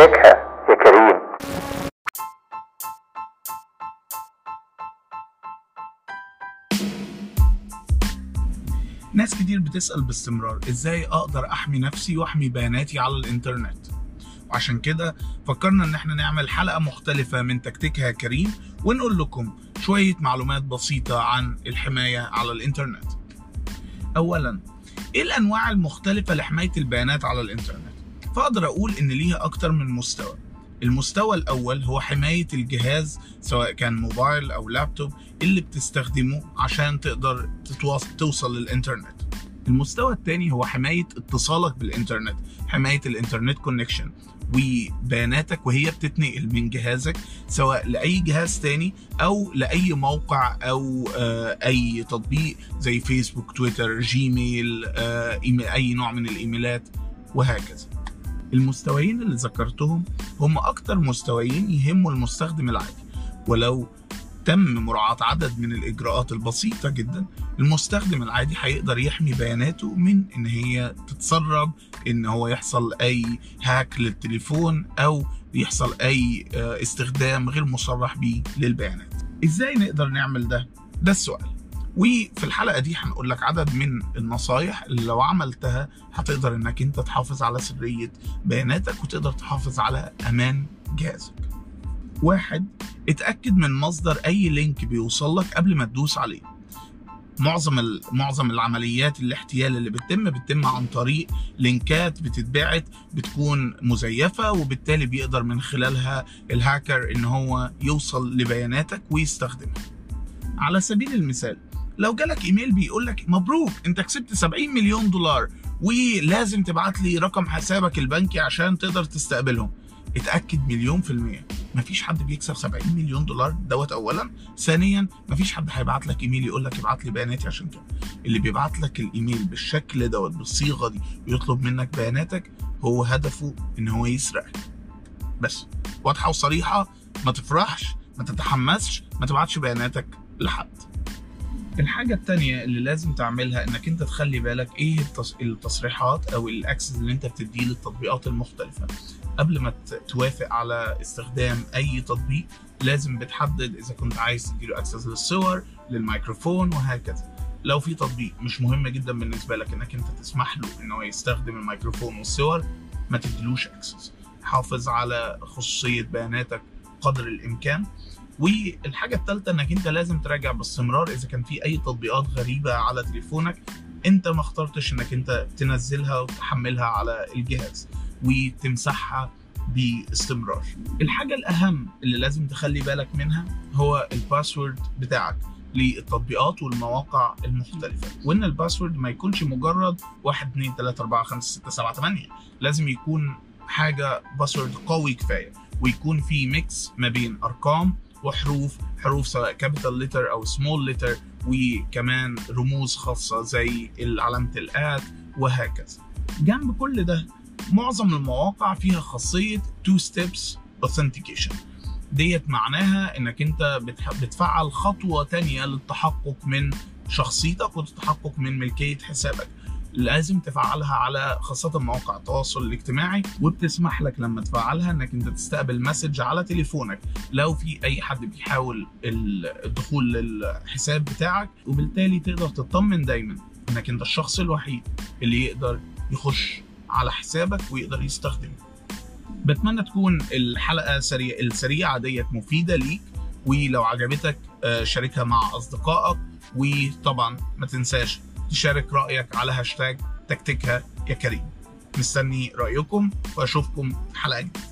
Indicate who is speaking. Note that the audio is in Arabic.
Speaker 1: تكتكها يا كريم.
Speaker 2: ناس كتير بتسأل باستمرار إزاي أقدر أحمي نفسي وأحمي بياناتي على الإنترنت؟ وعشان كده فكرنا إن إحنا نعمل حلقة مختلفة من تكتيكها كريم ونقول لكم شوية معلومات بسيطة عن الحماية على الإنترنت. اولا إيه الأنواع المختلفة لحماية البيانات على الإنترنت؟ فاقدر أقول ان ليها أكتر من مستوى. المستوى الأول هو حماية الجهاز سواء كان موبايل أو لابتوب اللي بتستخدمه عشان تقدر توصل للإنترنت. المستوى الثاني هو حماية اتصالك بالإنترنت حماية ال internet connection وبياناتك وهي بتتنقل من جهازك سواء لأي جهاز تاني أو لأي موقع أو آه، أي تطبيق زي فيسبوك تويتر جيميل أي نوع من الإيميلات وهكذا. المستويين اللي ذكرتهم هم أكتر مستويين يهموا المستخدم العادي. ولو تم مراعاة عدد من الإجراءات البسيطة جدا المستخدم العادي هيقدر يحمي بياناته من إن هي تتسرب إن هو يحصل أي هاك للتليفون أو يحصل أي آه، استخدام غير مصرح به للبيانات. إزاي نقدر نعمل ده؟ ده السؤال. وفي الحلقة دي هنقول لك عدد من النصايح اللي لو عملتها هتقدر إنك أنت تحافظ على سرية بياناتك وتقدر تحافظ على أمان جهازك. واحد اتأكد من مصدر أي لينك بيوصل لك قبل ما تدوس عليه. معظم معظم العمليات الاحتيال اللي بتتم بتتم عن طريق لينكات بتتبعت بتكون مزيفة وبالتالي بيقدر من خلالها الهاكر إن هو يوصل لبياناتك ويستخدمها. على سبيل المثال لو جالك إيميل بيقول لك مبروك أنت كسبت 70 مليون دولار ولازم تبعت لي رقم حسابك البنكي عشان تقدر تستقبلهم. اتأكد مليون في المية. مفيش حد بيكسب 70 مليون دولار دوت اولا. ثانيا مفيش حد هيبعت لك إيميل يقول لك ابعت لي بياناتي عشان كده اللي بيبعت لك الإيميل بالشكل دوت بالصيغة دي ويطلب منك بياناتك هو هدفه إن هو يسرقك بس. واضحة وصريحة. ما تفرحش ما تتحمسش ما تبعتش بياناتك لحد. الحاجة التانية اللي لازم تعملها إنك أنت تخلي بالك إيه التص... التصريحات أو ال access اللي أنت بتديه للتطبيقات المختلفة. قبل ما توافق على استخدام أي تطبيق لازم بتحدد إذا كنت عايز تديله access للصور للميكروفون وهكذا. لو في تطبيق مش مهم جدا بالنسبة لك إنك أنت تسمح له إن هو يستخدم الميكروفون والصور ما تديلوش access حافظ على خصوصية بياناتك قدر الإمكان. والحاجة الثالثه إنك أنت لازم تراجع باستمرار إذا كان في أي تطبيقات غريبة على تليفونك أنت ما اخترتش إنك أنت تنزلها وتحملها على الجهاز وتمسحها باستمرار. الحاجة الأهم اللي لازم تخلي بالك منها هو ال password بتاعك للتطبيقات والمواقع المختلفة. وإن ال password ما يكونش مجرد 1 2 3 4 5 6 7 8 لازم يكون حاجة password قوي كفاية ويكون في mix ما بين أرقام وحروف حروف سواء capital letter أو small letter وكمان رموز خاصة زي علامة ال at وهكذا. جنب كل ده معظم المواقع فيها خاصية two steps authentication. ديت معناها إنك أنت بتفعل خطوة تانية للتحقق من شخصيتك والتحقق من ملكية حسابك. لازم تفعلها على خاصة مواقع التواصل الاجتماعي وبتسمح لك لما تفعلها إنك أنت تستقبل مسج على تليفونك لو في أي حد بيحاول ال- الدخول للحساب بتاعك وبالتالي تقدر تطمن دايما إنك أنت الشخص الوحيد اللي يقدر يخش على حسابك ويقدر يستخدمه. بتمنى تكون الحلقة سريع السريعة ديت مفيدة ليك ولو عجبتك آه، شاركها مع أصدقائك وطبعا ما تنساش تشارك رأيك على هاشتاج تكتيكها يا كريم. مستني رأيكم وأشوفكم في حلقة جديدة.